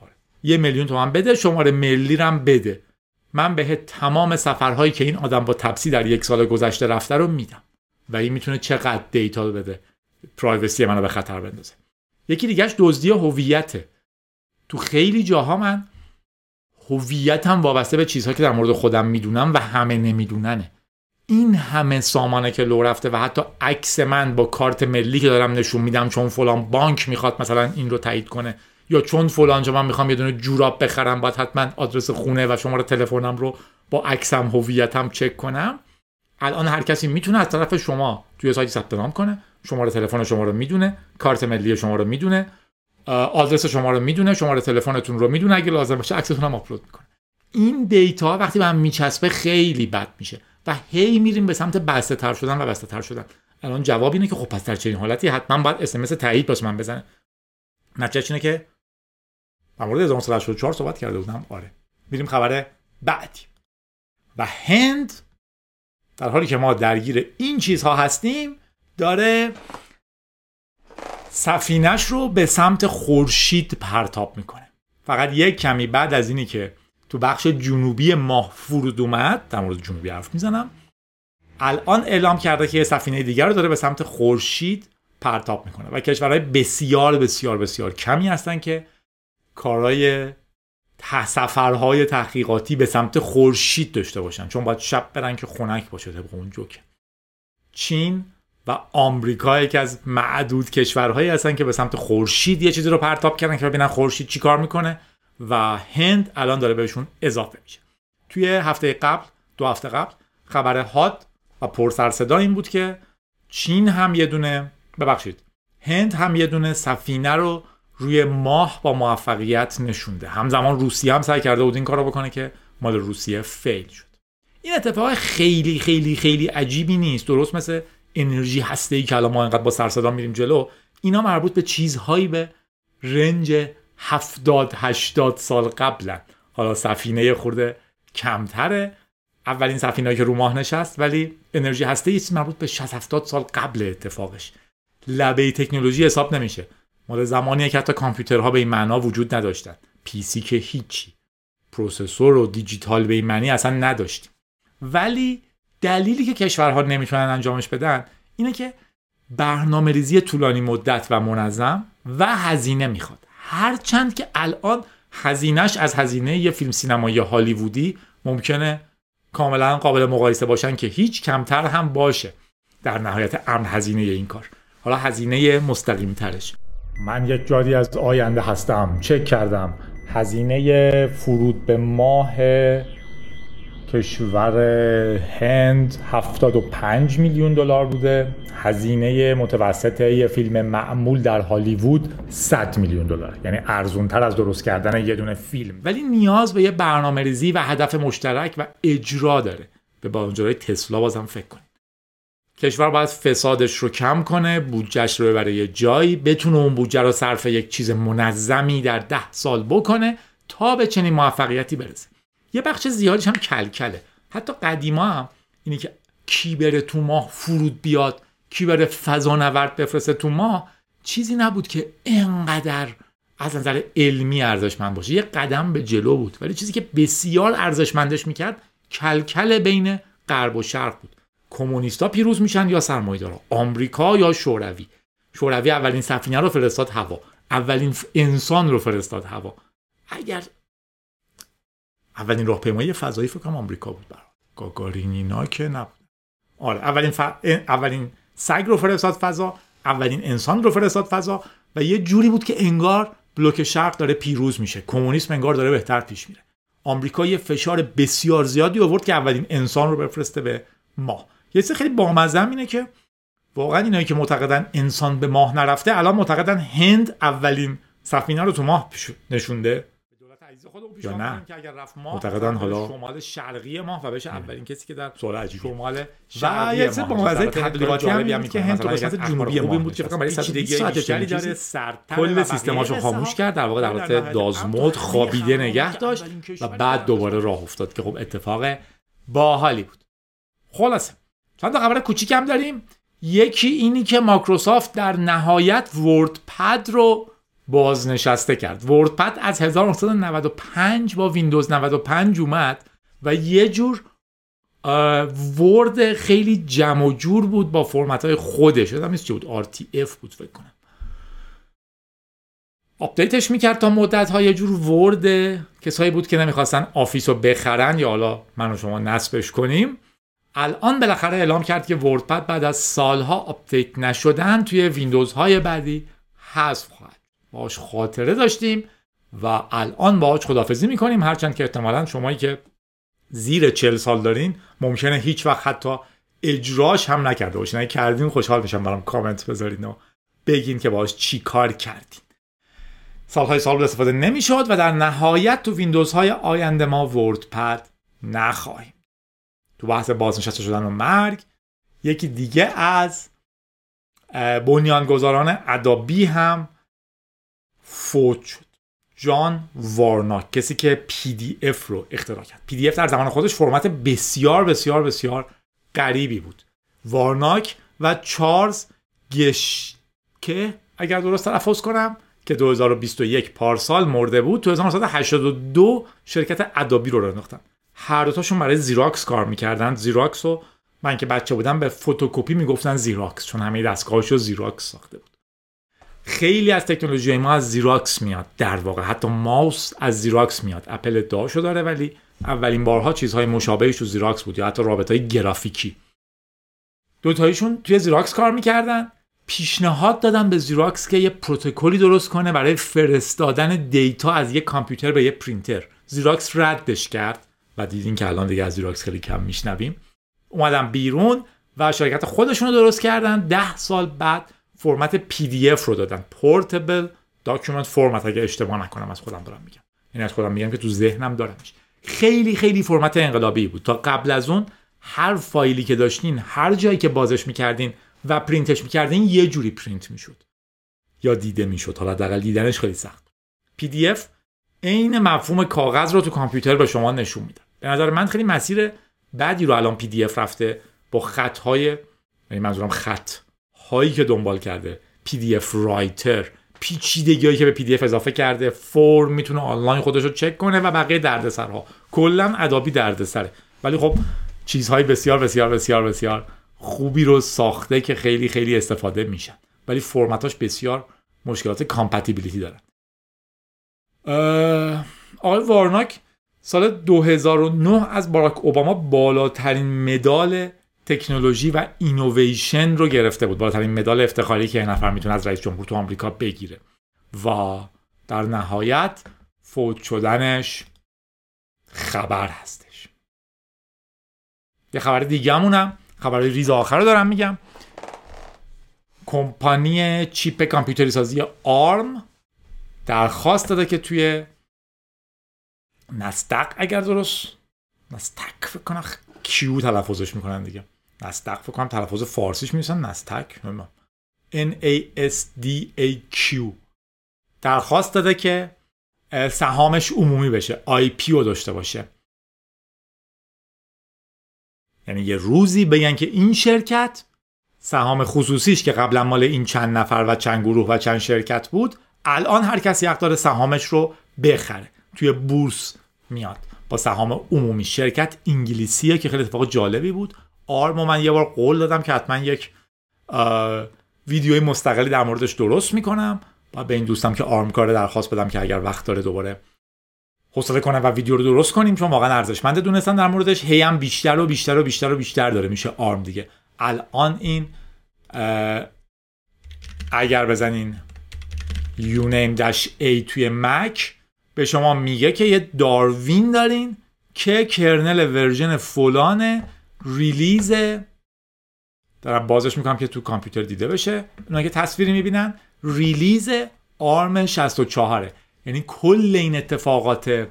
آره. یه میلیون تومن بده شماره ملی رم بده. من به تمام سفرهایی که این آدم با تپسی در یک سال گذشته رفته رو میدم. و این می‌تونه چقدر دیتا بده. پرایوسی منو به خطر بندازه. یکی دیگهش دزدی هویته. تو خیلی جاها من هویتم وابسته به چیزهایی که در مورد خودم می‌دونم و همه نمیدوننه. این همه سامانه که لو رفته و حتی عکس من با کارت ملی که دارم نشون میدم چون فلان بانک می‌خواد مثلا این رو تایید کنه یا چون فلان جا من می‌خوام یه دونه جوراب بخرم باید حتما آدرس خونه و شماره تلفنم رو با عکسم هویتم چک کنم. الان هر کسی می‌تونه از طرف شما توی سایت ثبت نام کنه. شماره تلفن شما رو می‌دونه کارت ملی شما رو می‌دونه آدرس شما رو می‌دونه شماره تلفنتون رو می‌دونه اگه لازم باشه عکستون هم آپلود می‌کنه. این دیتا وقتی به هم میچسبه خیلی بد میشه و هی میریم به سمت بسته تر شدن و بسته تر شدن. الان جواب اینه که خب پس در چنین حالتی حتما باید اس ام تایید باشه من بزنه. نتیجه اینه که در مورد 1984 صحبت کرده بودم. آره. میریم خبر بعدی. و هند در حالی که ما درگیر این چیزها هستیم داره سفینش رو به سمت خورشید پرتاب می‌کنه. فقط یک کمی بعد از اینی که تو بخش جنوبی ماه فرود اومد در مورد جنوبی حرف می‌زنم الان اعلام کرده که یه سفینه دیگر رو داره به سمت خورشید پرتاب می‌کنه و کشورهای بسیار بسیار بسیار کمی هستن که کارهای سفرهای تحقیقاتی به سمت خورشید داشته باشن. چون باید شب برن که خنک باشه طبق اون جوکه. چین و آمریکا یکی از معدود کشورهایی هستن که به سمت خورشید یه چیزی رو پرتاب کردن که ببینن خورشید چی کار می‌کنه و هند الان داره بهشون اضافه میشه. توی هفته قبل دو هفته قبل خبر هات و پرسر صدا این بود که چین هم یه دونه ببخشید هند هم یه دونه سفینه رو روی ماه با موفقیت نشونده همزمان روسیه هم سعی کرده بود این کار رو بکنه که مال روسیه فیل شد. این اتفاق خیلی خیلی خیلی عجیبی نیست. درست مثل انرژی هسته ای که الان ما انقدر با سرصدا میریم جلو اینا مربوط به چیزهایی به range 70 80 سال قبلن. حالا سفینه خورده کمتره. اولین سفینه که رو ماه نشست ولی انرژی هسته ای مربوط به 60 70 سال قبل اتفاقش. لبه تکنولوژی حساب نمیشه. مال زمانیه که حتی کامپیوترها به این معنا وجود نداشتن. PC که هیچی. processor و دیجیتال به این معنی اصلا نداشتیم. ولی دلیلی که کشورها نمی‌تونن انجامش بدن اینه که برنامه ریزی طولانی مدت و منظم و هزینه می‌خواد. هرچند که الان هزینهش از هزینه یه فیلم سینمایی هالیوودی ممکنه کاملا قابل مقایسه باشن که هیچ کمتر هم باشه. در نهایت امن هزینه این کار. حالا هزینه مستقیم ترش من یک جاری از آینده هستم. چک کردم. هزینه فرود به ماه کشور هند 75 میلیون دلار بوده. هزینه متوسط یه فیلم معمول در هالیوود 100 میلیون دلار یعنی ارزون تر از درست کردن یه دونه فیلم. ولی نیاز به یه برنامه ریزی و هدف مشترک و اجرا داره. به بانجرای تسلا بازم فکر کنید. کشور باید فسادش رو کم کنه بودجهش رو ببره یه جایی بتونه اون بودجه رو صرف یک چیز منظمی در ده سال بکنه تا به چنین موفقیتی برسه. یه بخش زیادیش هم کلکله. حتی قدیما هم اینی که کی بره تو ماه فرود بیاد کی بره فضا نورد بفرسته تو ماه چیزی نبود که انقدر از نظر علمی ارزشمند باشه. یه قدم به جلو بود ولی چیزی که بسیار ارزشمندش می‌کرد کلکل بین غرب و شرق بود. کمونیستا پیروز میشن یا سرمایه‌دارا؟ آمریکا یا شوروی؟ شوروی اولین سفینه رو فرستاد هوا اولین انسان رو فرستاد هوا. اگر اولین راهپیمایی فضایی فکر کنم آمریکا بود برات گاگارینینا که نبود. آره اولین ف... اولین سگ رو فرستاد فضا اولین انسان رو فرستاد فضا و یه جوری بود که انگار بلوک شرق داره پیروز میشه. کمونیسم انگار داره بهتر پیش میره. آمریکا یه فشار بسیار زیادی آورد که اولین انسان رو بفرسته به ماه. یه چیز خیلی بامزه اینه که واقعا اینایی که معتقدن انسان به ماه نرفته الان معتقدن هند اولین سفینه رو تو ماه نشونده. یا نه؟ که اگر رفت ماه معتقدن حالا شمال شرقی ماه و بشه اولین کسی که در سوال عجیبی شمال و یه بامزه تبلیغاتی هم که هند تو قسمت جنوبی ماه بود که فقط برای 120 ساعت داره کل سیستماشو خاموش کرد در واقع در حالت دازمود خوابیده نگه داشت و بعد دوباره راه افتاد که خب اتفاق باحالی بود. خلاصه. چند تا خبر کوچیک هم داریم. یکی اینی که مایکروسافت در نهایت WordPad رو بازنشسته کرد. WordPad از 1995 با ویندوز 95 اومد و یه جور Word خیلی جمع و جور بود با فرمت های خودش. یادم نیست چه بود. RTF بود فکر کنم. update ش می‌کرد تا مدت های یه جور Word کسایی بود که نمی‌خواستن Office رو بخرن. یا حالا من و شما نصبش کنیم. الان بالاخره اعلام کرد که WordPad بعد از سالها update نشدن توی ویندوز های بعدی حذف خواهد باش خاطره داشتیم و الان باهاش خدافزی می‌کنیم. هرچند که احتمالا شمایی که زیر چل سال دارین ممکنه هیچ وقت حتی اجراش هم نکرده باشین. اگه کردین خوشحال میشم برام کامنت بذارین و بگین که باهاش چی کار کردین. سالهای سال استفاده نمی‌شد و در نهایت تو ویندوز های آینده ما WordPad نخواهیم. تو بحث بازنشسته شدن و مرگ یکی دیگه از بنیانگذاران ادابی هم فوت شد. جان وارناک کسی که PDF رو اختراع کرد. PDF در زمان خودش فرمت بسیار بسیار بسیار غریبی بود. وارناک و چارلز گشکه اگر درست تلفظ کنم که 2021 پارسال مرده بود تو 1982 شرکت ادابی رو راه انداختن هر دوتاشون برای زیراکس کار می‌کردن. زیراکس رو من که بچه بودم به فتوکپی می‌گفتن زیراکس چون همه دستگاهش رو زیراکس ساخته بود. خیلی از تکنولوژی ما از زیراکس میاد در واقع. حتی ماوس از زیراکس میاد. اپل ادعاشو داره ولی اولین بارها چیزهای مشابهش تو زیراکس بود یا حتی رابط های گرافیکی. دوتایشون توی زیراکس کار می‌کردن. پیشنهاد دادن به زیراکس که یه پروتکلی درست کنه برای فرستادن data از یه کامپیوتر به یه پرینتر. زیراکس ردش کرد و دیدین که الان دیگه از زیراکس خیلی کم میشنویم. اومدن بیرون و شرکت خودشون رو درست کردن. ده سال بعد فرمت PDF رو دادن. Portable Document Format اگه اشتباه نکنم از خودم دارم میگم. این از خودم میگم که تو ذهنم دارمش. خیلی خیلی فرمت انقلابی بود. تا قبل از اون هر فایلی که داشتین هر جایی که بازش می‌کردین و پرینتش می‌کردین یه جوری پرینت می‌شد. یا دیده می‌شد. حالا حداقل دیدنش خیلی سخت. PDF عین مفهوم کاغذ رو تو کامپیوتر به شما نشون میده. به نظر من خیلی مسیر بعدی رو الان PDF رفته با خط های یعنی منظورم خط. هایی که دنبال کرده. PDF رایتر. پیچیدگی که به PDF اضافه کرده. فرم می‌تونه آنلاین خودش رو چک کنه و بقیه دردسرها. کلا ادابی دردسره. ولی خب چیزهای بسیار بسیار بسیار بسیار خوبی رو ساخته که خیلی خیلی استفاده میشن. ولی فرمتاش بسیار مشکلات compatibility دارن. آقای وارناک سال 2009 از باراک اوباما بالاترین مدال تکنولوژی و اینویشن رو گرفته بود. بالاترین مدال افتخاری که یه نفر می‌تونه از رئیس جمهور تو آمریکا بگیره. و در نهایت فوت شدنش خبر هستش. یه خبر دیگه همونم خبر ریز آخر رو دارم میگم. کمپانی چیپ کامپیوتری سازی آرم درخواست داده که توی نستق اگر درست نستق فکر کنم کیو تلفظش می‌کنن دیگه. نستق فکر کنم تلفظ فارسیش میسن نستک N A S D A Q. درخواست داده که سهامش عمومی بشه او داشته باشه. یعنی یه روزی بگن که این شرکت سهام خصوصیش که قبلا مال این چند نفر و چند گروه و چند شرکت بود الان هر کسی حق داره سهامش رو بخره. توی بورس میاد. با سهام عمومی. شرکت انگلیسیه که خیلی اتفاق جالبی بود. آرم و من یه بار قول دادم که حتما یک ویدیوی مستقلی در موردش درست می‌کنم. و به این دوستم که آرم کاره درخواست بدم که اگر وقت داره دوباره حوصله کنه و ویدیو رو درست کنیم چون واقعا ارزشمند دونستم در موردش هی هم بیشتر و بیشتر و بیشتر و بیشتر داره. میشه ARM دیگه. الان این اگر بزنین uname-a توی مک به شما میگه که یه Darwin دارین که kernel version فلان release دارم بازش می‌کنم که تو کامپیوتر دیده بشه. اونا که تصویری می‌بینن release ARM 64 یعنی کل این اتفاقات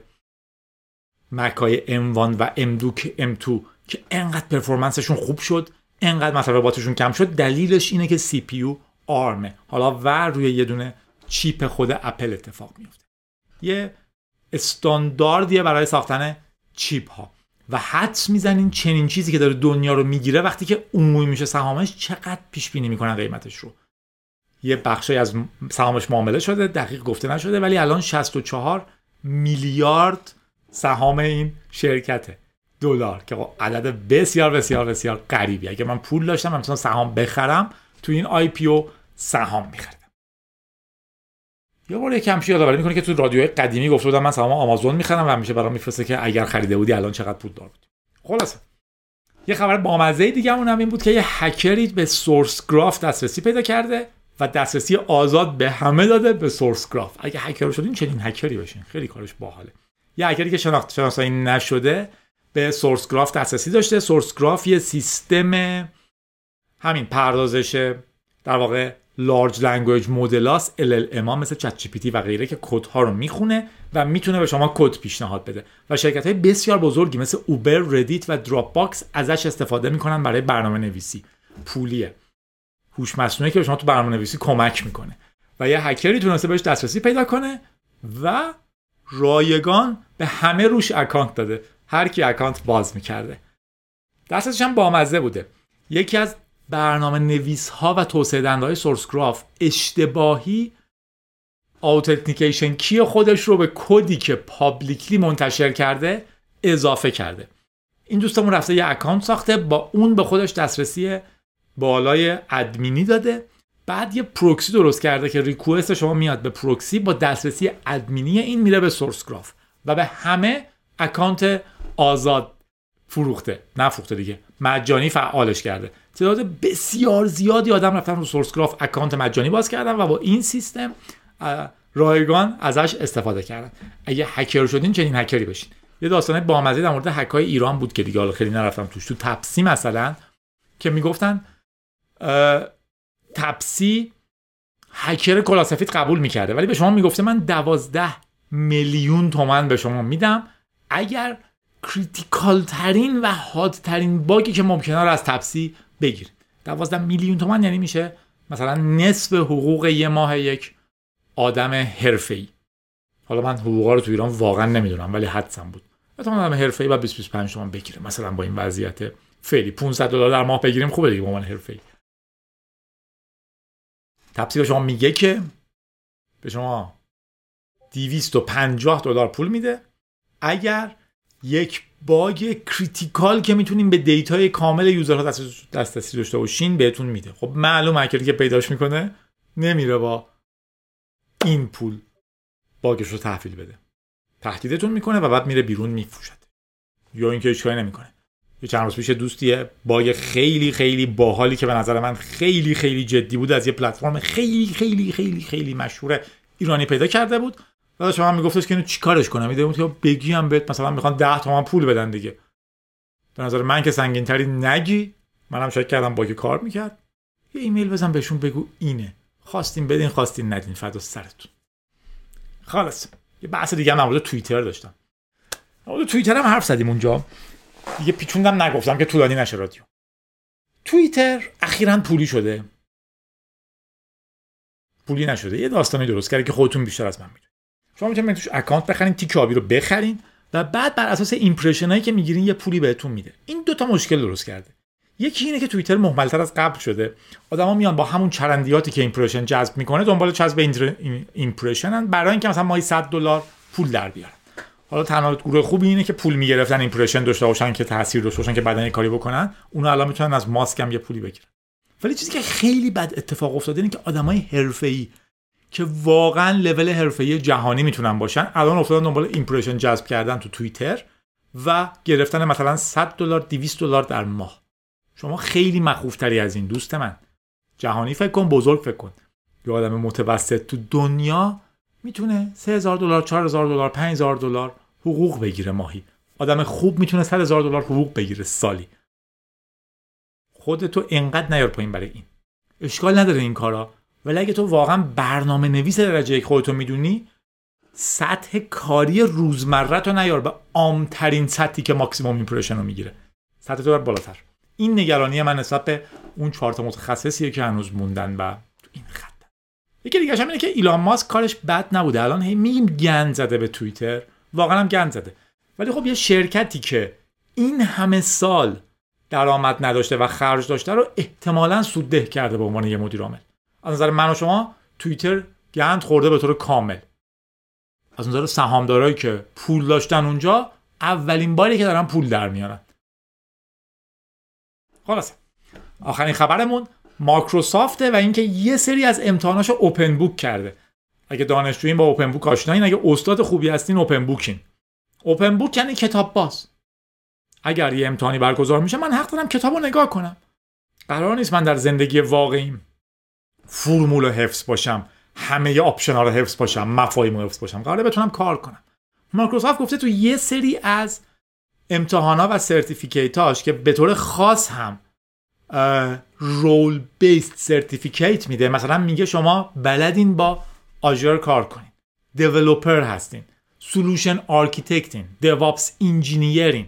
مکای M1 و M2 M2 که انقدر performance شون خوب شد انقدر مصرف کم شد دلیلش اینه که پی ARM ه. حالا و روی یه دونه chip خود اپل اتفاق میفته یه استانداردیه برای ساختن chip ها و حدس می‌زنین چنین چیزی که داره دنیا رو می‌گیره وقتی که عمومی میشه سهامش چقدر پیش بینی می‌کنن قیمتش رو. یه بخشی از سهامش معامله شده دقیق گفته نشده ولی الان 64 میلیارد سهام این شرکته. دلار که خب عدد بسیار بسیار بسیار غریبی اگه من پول داشتم مثلا سهام بخرم تو این آی پی او سهام میخریدم یه بار یکم یادآوری می‌کنه که تو رادیوهای قدیمی گفته بودم من سهام آمازون می‌خرم و همیشه برام میفرسته که اگر خریده بودی الان چقدر پول دار بود. خلاصه. یه خبر بامزه دیگه اون هم این بود که یه هکری به سورس گراف دسترسی پیدا کرده و دسترسی آزاد به همه داده به Sourcegraph اگه هکر شدین چنین هکری بشین خیلی کارش باحاله. یه هکری که شناخته شناسایی نشده به Sourcegraph دسترسی داشته. Sourcegraph یه سیستم همین پردازش در واقع large language model اس LLM ها مثل ChatG و غیره که کد ها رو می‌خونه و می‌تونه به شما کد پیشنهاد بده. و شرکت های بسیار بزرگی مثل Uber، Reddit و Dropbox ازش استفاده می‌کنن برای برنامه نویسی پولیه. هوش مصنوعی که به شما تو برنامه نویسی کمک می‌کنه. و یه هکری تونسته بهش دسترسی پیدا کنه و رایگان به همه روش account داده. هر کی account باز می‌کرده. دستش هم بامزه بوده. یکی از برنامه نویس ها و توسعه دنده های Sourcegraph اشتباهی authentication key خودش رو به کدی که publicly منتشر کرده اضافه کرده. این دوستمون رفته یه اکانت ساخته با اون به خودش دسترسی بالای ادمینی داده. بعد یه پروکسی درست کرده که request شما میاد. به پروکسی با دسترسی ادمینی این میره به Sourcegraph و به همه اکانت آزاد فروخته. نفروخته دیگه. مجانی فعالش کرده. تعداد بسیار زیادی آدم رفتن رو سورس اکانت مجانی باز کردن و با این سیستم رایگان ازش استفاده کردن. اگه هکر شدین چنین هکری بشین. یه داستانه بامزه در مورد هکای ایران بود که دیگه حالا خیلی نرفتم توش. تو تپسی مثلا که می‌گفتن تپسی هکر کلاه سفید قبول می‌کرده. ولی به شما می‌گفته من دوازده میلیون تومن به شما میدم. اگر critical ترین و هاد ترین باگی که ممکنه رو از تپسی بگیر. 12 میلیون تومن یعنی میشه مثلا نصف حقوق یه ماه یک آدم حرفه‌ای. حالا من حقوقا رو تو ایران واقعا نمی‌دونم ولی حدسم بود. مثلا آدم حرفه‌ای و 20 25 تومن بگیره. مثلا با این وضعیت فعلی 500 دلار در ماه بگیریم خوبه دیگه به عنوان حرفه‌ای. تپسی به شما میگه که به شما 250 دلار پول میده. اگر یک باگ critical که می‌تونیم به data ی کامل user ها دسترسی داشته باشین بهتون میده. خب معلوم هکری که پیداش می‌کنه نمیره با این پول باگش رو تحویل بده. تهدیدتون می‌کنه و بعد میره بیرون میفروشد. یا اینکه هیچ کاری نمی‌کنه. یه چند روز پیش دوستیه باگ خیلی خیلی باحالی که به نظر من خیلی خیلی جدی بود از یه پلتفرم خیلی خیلی خیلی خیلی مشهور ایرانی پیدا کرده بود. بعد شما میگفتش که اینو چیکارش کنم؟ میده بود که بگیم بهت مثلا می‌خوان 10 تومن پول بدن دیگه. در نظر من که سنگین تری نگی. منم شاید کردم با کار می‌کرد. یه ایمیل بزن بهشون بگو اینه. خواستین بدین خواستین ندین. فدا سرتون. خلاص. یه بحث دیگه هم توییتر داشتم. مورد توییتر هم حرف زدیم اونجا. دیگه پیچوندم نگفتم که طولانی نشه رادیو. توییتر اخیرا پولی شده. پولی نشده. یه داستانی درست کرده که خودتون بیشتر از من می‌دونید. شما می‌تونید توش اکانت بخرین تیک آبی رو بخرین و بعد بر اساس impression هایی که می‌گیرین یه پولی بهتون میده. این دوتا مشکل درست کرده. یکی اینه که توییتر مهمل‌تر از قبل شده. آدما میان با همون چرندیاتی که impression جذب می‌کنه دنبال جذب impression ن برای اینکه مثلا ماهی 100 دلار پول در بیارن. حالا تنها گروه خوبی اینه که پول می‌گرفتن impression داشته باشن که تاثیر داشته باشن که بعدن کاری بکنن اونا الان می‌تونن از ماسک هم یه پولی بگیرن. ولی چیزی که خیلی بد اتفاق افتاده اینه که آدمای حرفه‌ای که واقعا لول حرفه‌ای جهانی می‌تونن باشن. الان افتادن دنبال ایمپرشن جذب کردن تو توییتر و گرفتن مثلا 100 دلار 200 دلار در ماه. شما خیلی مخوفتری از این دوست من. جهانی فکر کن بزرگ فکر کن. یه آدم متوسط تو دنیا می‌تونه 3000 دلار 4000 دلار 5000 دلار حقوق بگیره ماهی. آدم خوب می‌تونه 100 هزار دلار حقوق بگیره سالی. خودتو انقدر نیار پایین برای این. اشکال نداره این کارا. ولی اگه تو واقعا برنامه نویس درجه یک خودتو می‌دونی سطح کاری روزمره تو نیار. به عامترین سطحی که ماکسیموم impression رو می‌گیره. سطح تو بالاتر. این نگرانی من نسبت به اون چهار تا متخصصیه که هنوز موندن و تو این خط. یکی دیگه اینه که ایلان ماسک کارش بد نبوده. الان هی میگیم گند زده به توییتر. واقعا هم گند زده. ولی خب یه شرکتی که این همه سال درآمد نداشته و خرج داشته رو احتمالا سودده کرده به عنوان یه مدیر از نظر من و شما توییتر گند خورده به طور کامل. از نظر سهامدارایی که پول داشتن اونجا اولین باری که دارن پول در میارن. خلاص آخرین خبرمون ماکروسافته و اینکه یه سری از امتحاناش اوپن بوک کرده. اگه دانشجویین با اوپن بوک آشنایین اگه استاد خوبی هستین اوپن بوکین open book یعنی کتاب باز. اگر یه امتحانی برگزار میشه من حق دارم کتاب رو نگاه کنم. قرار نیست من در زندگی واقعیم. فرمول حفظ باشم همه option رو حفظ باشم مفاهیم رو حفظ باشم قراره بتونم کار کنم. مایکروسافت گفته تو یه سری از امتحانا و certificate اش که به طور خاص هم role based certificate میده مثلا میگه شما بلدین با Azure کار کنین developer هستین solution architect ین DevOps engineer ین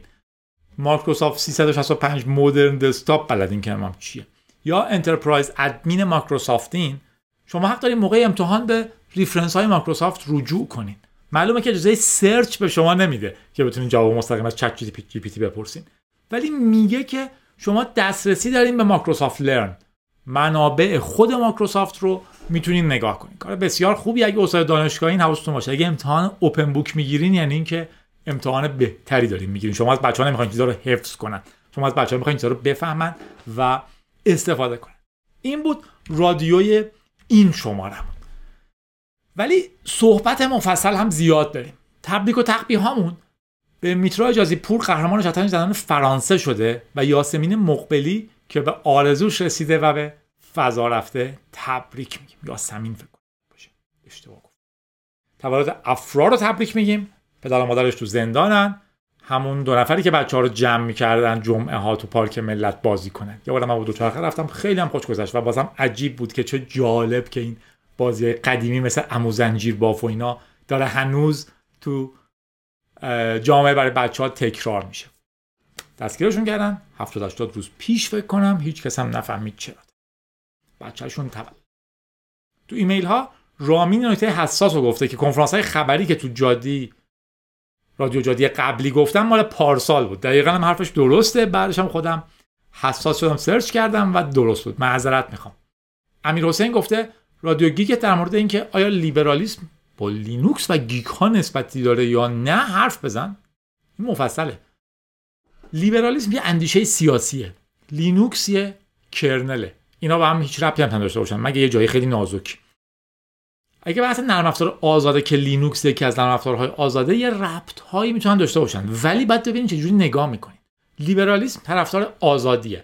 مایکروسافت 365 modern desktop بلدین که هم چیه؟ یا enterprise admin مایکروسافتین شما حق دارین موقع امتحان به reference های مایکروسافت رجوع کنین. معلومه که اجازه search به شما نمیده که بتونین جواب مستقیم از ChatGPT بپرسین. ولی میگه که شما دسترسی دارین به Microsoft Learn. منابع خود مایکروسافت رو می‌تونین نگاه کنین. کار بسیار خوبی. اگه استاد دانشگاهی حواستون باشه. اگه امتحان اوپن بوک می‌گیرین یعنی اینکه امتحان بهتری دارین می‌گیرین. شما از بچه‌ها نمی‌خواین چیزا رو حفظ کنن. شما از بچه‌ها می‌خواین چیزا رو بفهمن و استفاده کنن این بود رادیوی این شماره ولی صحبت مفصل هم زیاد داریم. تبریک و تقبیه هامون به میترا اجازی پور قهرمان شطرنج زنان فرانسه شده و یاسمین مقبلی که به آرزوش رسیده و به فضا رفته تبریک میگیم. یاسمین فکر باشه. اشتباه گفت. تولد افرا رو تبریک میگیم. پدر و مادرش تو زندانن. همون دو نفری که بچه ها رو جمع می‌کردن جمعه ها تو پارک ملت بازی کنن. یه بار من با دوچرخه رفتم خیلی هم خوش گذشت و بازم عجیب بود که چه جالب که این بازی قدیمی مثل امو زنجیر باف و اینا داره هنوز تو جامعه برای بچه ها تکرار میشه. دستگیرشون کردن 70 80 روز پیش فکر کنم هیچ کس هم نفهمید چرا. بچهشون تولد تو ایمیل ها رامین نکته حساس رو گفته که کنفرانس های خبری که تو جادی رادیو جادی قبلی گفتم مال پارسال بود. دقیقا هم حرفش درسته بعدش هم خودم حساس شدم search کردم و درست بود. معذرت می‌خوام. امیر حسین گفته رادیو گیک در مورد اینکه آیا لیبرالیسم با لینوکس و geek ها نسبتی داره یا نه حرف بزن. این مفصله. لیبرالیسم یه اندیشه سیاسیه. لینوکس یه kernel ه. اینا با هم هیچ ربطی هم داشته باشن. مگه یه جایی خیلی نازک اگه بحث نرم افزار آزاده که لینوکس یکی از نرم افزارهای آزاده یه ربط هایی می‌تونن داشته باشن. ولی بعد ببینید چجوری نگاه می‌کنید لیبرالیسم طرفدار آزادیه.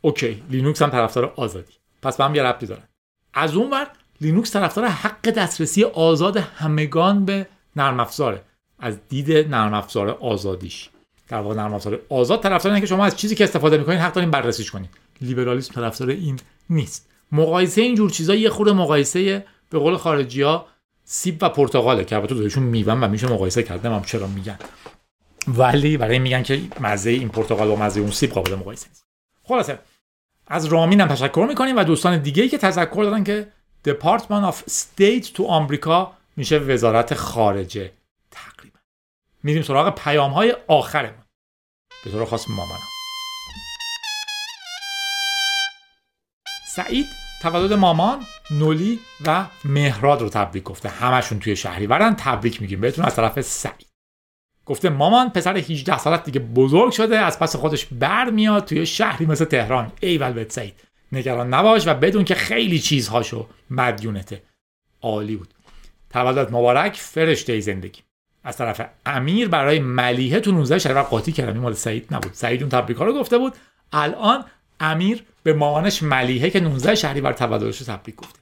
okay لینوکس هم طرفدار آزادی. پس به هم یه ربطی دارن از اون ور لینوکس طرفدار حق دسترسی آزاد همگان به نرم افزاره. از دید نرم افزار آزادیش. در واقع نرم افزار آزاد طرفدار اینه که شما از چیزی که استفاده می‌کنید حق دارین بررسیش کنید لیبرالیسم طرفدار این نیست. مقایسه اینجور چیزا یه خورده مقایسه به قول خارجی ها سیب و پرتقاله که البته دوشون میون و میشه مقایسه کردم هم چرا میگن. ولی برای میگن که مزه این پرتقال و مزه اون سیب قابل مقایسه نیست. خلاصه از رامین هم تشکر می‌کنیم و دوستان دیگه که تذکر دادن که Department of State تو آمریکا میشه وزارت خارجه تقریبا. میریم سراغ پیام های آخرمون. به طور خاص مامانا سعید تولد مامان؟ نولی و مهراد رو تبریک گفته. همشون توی شهریورن تبریک میگیم بهتون از طرف سعید. گفته مامان پسر 18 سالت دیگه بزرگ شده از پس خودش بر میاد توی شهری مثل تهران. ایول بهت سعید نگران نباش و بدون که خیلی چیزهاشو مدیونته. عالی بود. تولدت مبارک فرشته زندگی. از طرف امیر برای ملیحه تو 19 شهریور قاطی کردم این مال سعید نبود. سعید اون تبریکا رو گفته بود. الان امیر به مامانش ملیحه که 19 شهریور تولدش تبریک گفته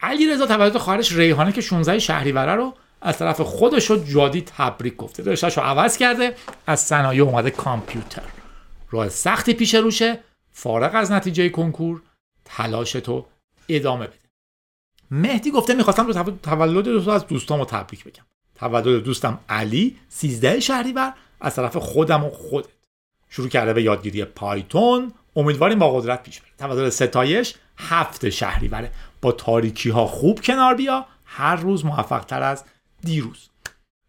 علی رضا تولد خواهرش ریحانه که 16 شهریور رو از طرف خودش رو جادی تبریک گفته. رشتهش رو عوض کرده از صنایع اومده کامپیوتر. راه سختی پیش روشه فارغ از نتیجه کنکور تلاش تو ادامه بده. مهدی گفته می‌خواستم رو تولد دو از دوستامو تبریک بگم. تولد دوستم علی 13 شهریور از طرف خودم و خودت. شروع کرده به یادگیری پایتون امیدواریم با قدرت پیش بره تولد ستایش هفت شهریوره. با تاریکی ها خوب کنار بیا. هر روز موفق تر از دیروز.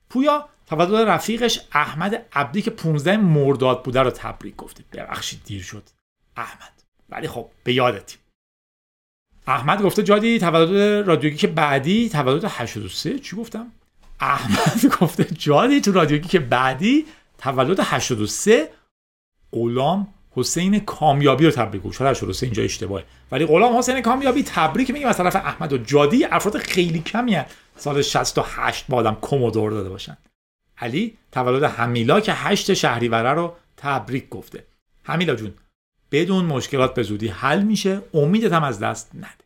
پویا تولد رفیقش احمد عبدی که 15 مرداد بوده رو تبریک گفته. ببخشید دیر شد. احمد. ولی خب به یادتیم. احمد گفته جادی تولد رادیوگی که بعدی تولد 83 چی گفتم؟ احمد گفته جادی تو رادیوگی که بعدی تولد 83 غلام حسین کامیابی رو تبریک گفت شاید 83 اینجا اشتباهه. ولی غلام حسین کامیابی تبریک میگیم از طرف احمد و جادی افراد خیلی کمی هست سال 68 با آدم کومودور داده باشن. علی تولد همیلا که 8 شهریوره رو تبریک گفته. همیلا جون بدون مشکلات به زودی حل میشه. امیدت هم از دست نده.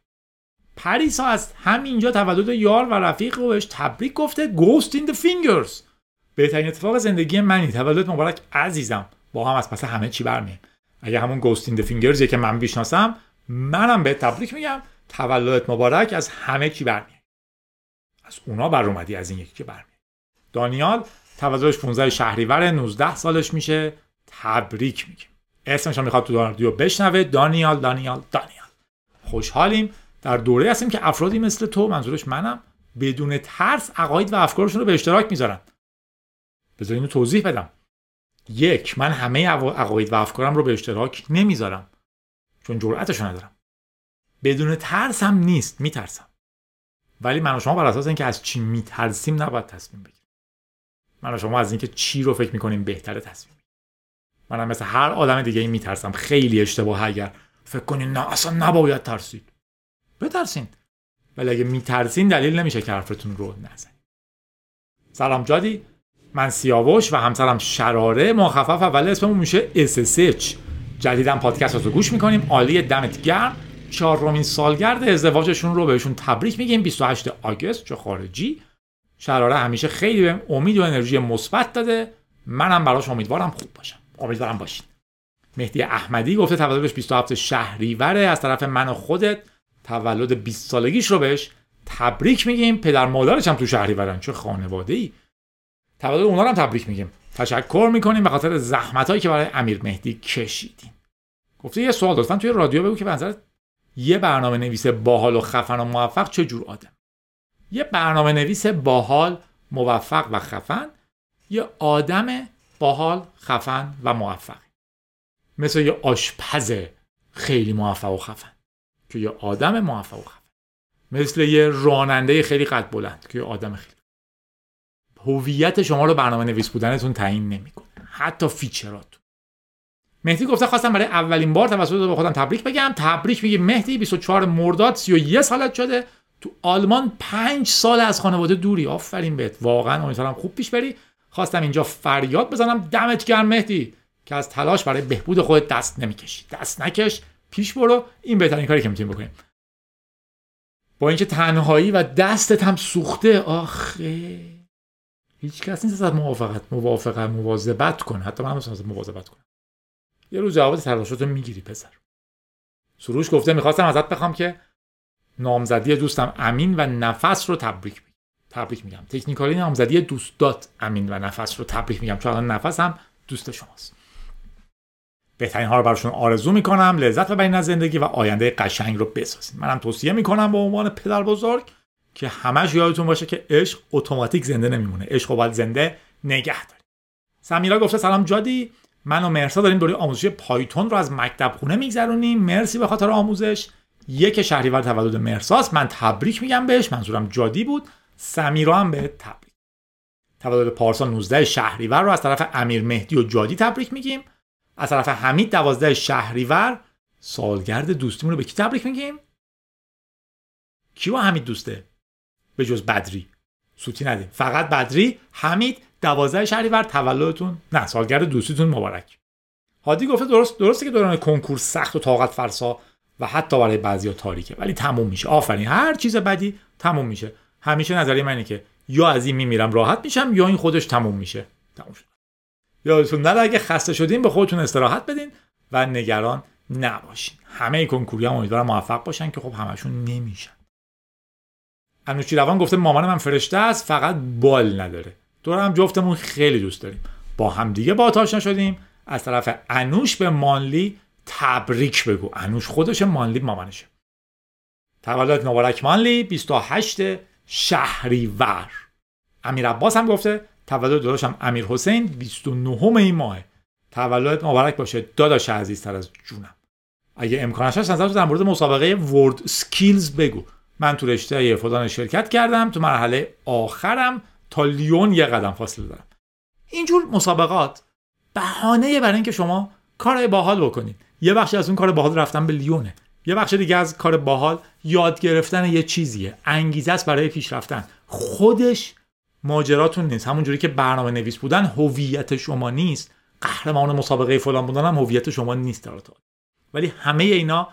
پریسا از همینجا تولد یار و رفیق بهش تبریک گفته. گوست این fingers. بهترین اتفاق زندگی منی. تولد مبارک عزیزم. با هم از پس همه چی برمیم اگه همون گوست این the fingers که من بیشناسم منم به تبریک میگم. تولدت مبارک از همه چی برمیاد از اونا بر اومدی از این یکی که برمیاد دانیال تولدش 15 شهریور 19 سالش میشه. تبریک میگیم اسمش هم می‌خواد تو رادیو بشنوه. دانیال دانیال دانیال. خوشحالیم. در دوره هستیم که افرادی مثل تو منظورش منم بدون ترس عقاید و افکارشون رو به اشتراک می‌ذارن. بذار اینو توضیح بدم. یک من همه عقاید و افکارم رو به اشتراک نمی‌ذارم. چون جرأتشو ندارم. بدون ترس هم نیست میترسم. ولی من و شما بر اساس اینکه از چی میترسیم نباید تصمیم بگیریم. من و شما از اینکه چی رو فکر می‌کنیم بهتره تصمیم منم مثل هر آدم دیگه این میترسم. خیلی اشتباه اگر فکر کنین نه اصلا نباید ترسید. بترسین. ولی اگه میترسین دلیل نمیشه که حرفتون رو نزنید. سلام جادی. من سیاوش و همسرم شراره. مخفف اول اسممون میشه SSH جدیدم پادکست رو گوش می‌کنیم. عالی دمت گرم. چهارمین سالگرد ازدواجشون رو بهشون تبریک میگیم. 28 آگست چه خارجی. شراره همیشه خیلی به امید و انرژی مثبت داده. منم براش امیدوارم خوب باشم. امیدوارم باشین. مهدی احمدی گفته تولدش 27 شهریوره از طرف من و خودت تولد 20 سالگیش رو بهش تبریک میگیم. پدر مادرش هم تو شهریورن. چه خانواده ای تولد اونا هم تبریک میگیم. تشکر می‌کنیم به خاطر زحمتایی که برای امیر مهدی کشیدیم. گفته یه سوال لطفا توی رادیو بگو که به یه برنامه نویس باحال و خفن و موفق چه جور آدم؟ یه برنامه نویس باحال موفق و خفن یه آدم باحال خفن و موفق. مثل یه آشپز خیلی موفق و خفن که یه آدم موفق و خفن. مثل یه راننده خیلی قد بلند که یه آدم خیلی هویت شما رو برنامه نویس بودنتون تعیین نمی‌کنه. حتی فیچراتون. مهدی گفته خواستم برای اولین بار توسط به خودم تبریک بگم. تبریک میگه مهدی 24 مرداد 31 سالت شده. تو آلمان 5 سال از خانواده دوری. آفرین بهت. واقعا امیدوارم خوب پیش بری. خواستم اینجا فریاد بزنم. دمت گرم مهدی که از تلاش برای بهبود خودت دست نمی‌کشی. دست نکش پیش برو. این بهترین کاری که می‌تونیم بکنیم. با اینکه تنهایی و دستت هم سوخته. آخه. هیچ کس نیست از موافقت موافقت مواظبت کن. حتی من از مواظبت کنم. یه روز جواب تلاشاتو می‌گیری پسر. سروش گفته می‌خواستم ازت بخوام که نامزدی دوستم امین و نفس رو تبریک تبریک میگم. تکنیکالی نامزدی دوستات امین و نفس رو تبریک میگم. چون نفس هم دوست شماست. بهترین ها رو براشون آرزو می‌کنم. لذت ببرین از زندگی و آینده قشنگ رو بسازین. منم توصیه می‌کنم به عنوان پدر بزرگ که همش یادتون باشه که عشق اتوماتیک زنده نمیمونه. عشق باید زنده نگه داریم سمیرا گفته سلام جادی. من و مرسا داریم دوره آموزشی پایتون رو از مکتب خونه میگذرونیم. مرسی به خاطر آموزش. یک شهریور تولد مرساست. من تبریک میگم بهش. منظورم جادی بود. سمیرا هم به تبریک. تولد پارسا 19 شهریور رو از طرف امیر مهدی و جادی تبریک میگیم. از طرف حمید 12 شهریور. سالگرد دوستیمون رو به کی تبریک میگیم؟ کی با حمید دوسته؟ به جز بدری. سوتی ندیم. فقط بدری حمید 12 شهریور تولدتون. نه سالگرد دوستیتون مبارک. هادی گفته درست درسته که دوران کنکور سخت و طاقت فرسا و حتی برای بعضیا تاریکه ولی تموم میشه. آفرین. هر چیز بدی تموم میشه. همیشه نظریه من اینه که یا از این میمیرم راحت میشم یا این خودش تموم میشه. تموم شد. یادتون نره اگه خسته شدین به خودتون استراحت بدین و نگران نباشین. همه کنکوری هم امیدوارم موفق باشن که خب همشون نمیشن. روان گفته مامان من فرشته است فقط بال نداره. دور هم جفتمون خیلی دوست داریم. با همدیگه با آشنا شدیم از طرف انوش به مانلی تبریک بگو. انوش خودش مانلی مامانشه. تولد مبارک مانلی 28 شهریور. امیر عباس هم گفته تولد داداشم امیر حسین 29 این ماه تولد مبارک باشه داداش عزیزتر از جونم. اگه امکانش هست نظر در مورد مسابقه ورد سکیلز بگو. من تو رشته فلان شرکت کردم تو مرحله آخرم تا لیون یه قدم فاصله دارم. اینجور مسابقات بهانه برای اینکه شما کار باحال بکنید. یه بخشی از اون کار باحال رفتن به لیونه. یه بخش دیگه از کار باحال یاد گرفتن یه چیزیه. انگیزه است برای پیشرفتن خودش ماجراتون نیست. همونجوری که برنامه نویس بودن هویت شما نیست. قهرمان مسابقه فلان بودن هم هویت شما نیست در ولی همه اینا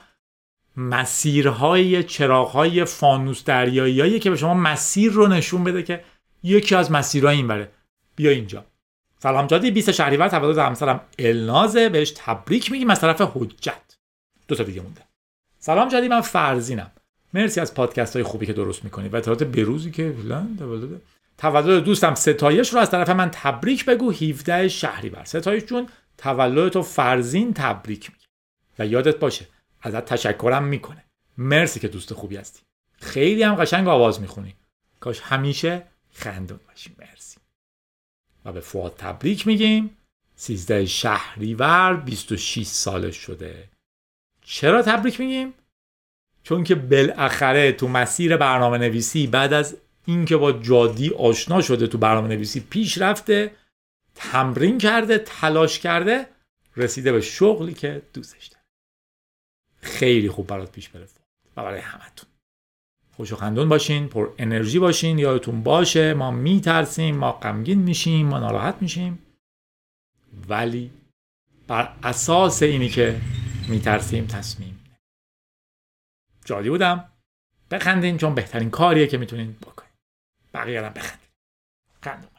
مسیرهای چراغهای فانوس دریایی که به شما مسیر رو نشون بده که یکی از مسیرهای این بره بیا اینجا. سلام جادی 20 شهریور تولد همسرم النازه. بهش تبریک میگیم از طرف حجت. دو تا دیگه مونده. سلام جادی من فرزینم. مرسی از پادکست های خوبی که درست می‌کنید. و اطلاعات بروزی که تولد. تولد دوستم ستایش رو از طرف من تبریک بگو. 17 شهریور. ستایش جون تولد تو فرزین تبریک میگه و یادت باشه ازت تشکرم می‌کنه. مرسی که دوست خوبی هستی. خیلی هم قشنگ آواز می‌خونی. کاش همیشه خندون باشی. مرسی. و به فواد تبریک میگیم. 13 شهریور 26 سالش شده. چرا تبریک میگیم؟ چون که بالاخره تو مسیر برنامه نویسی بعد از اینکه با جادی آشنا شده تو برنامه نویسی پیش رفته تمرین کرده تلاش کرده رسیده به شغلی که دوستش داره. خیلی خوب برات پیش بره. و برای همتون. خوش و خندون باشین پر انرژی باشین یادتون باشه ما میترسیم ما غمگین میشیم ما ناراحت میشیم. ولی بر اساس اینی که میترسیم تصمیم جادی بودم. بخندین چون بهترین کاریه که می‌تونین بکنین. بقیه هم بخندین. خندون.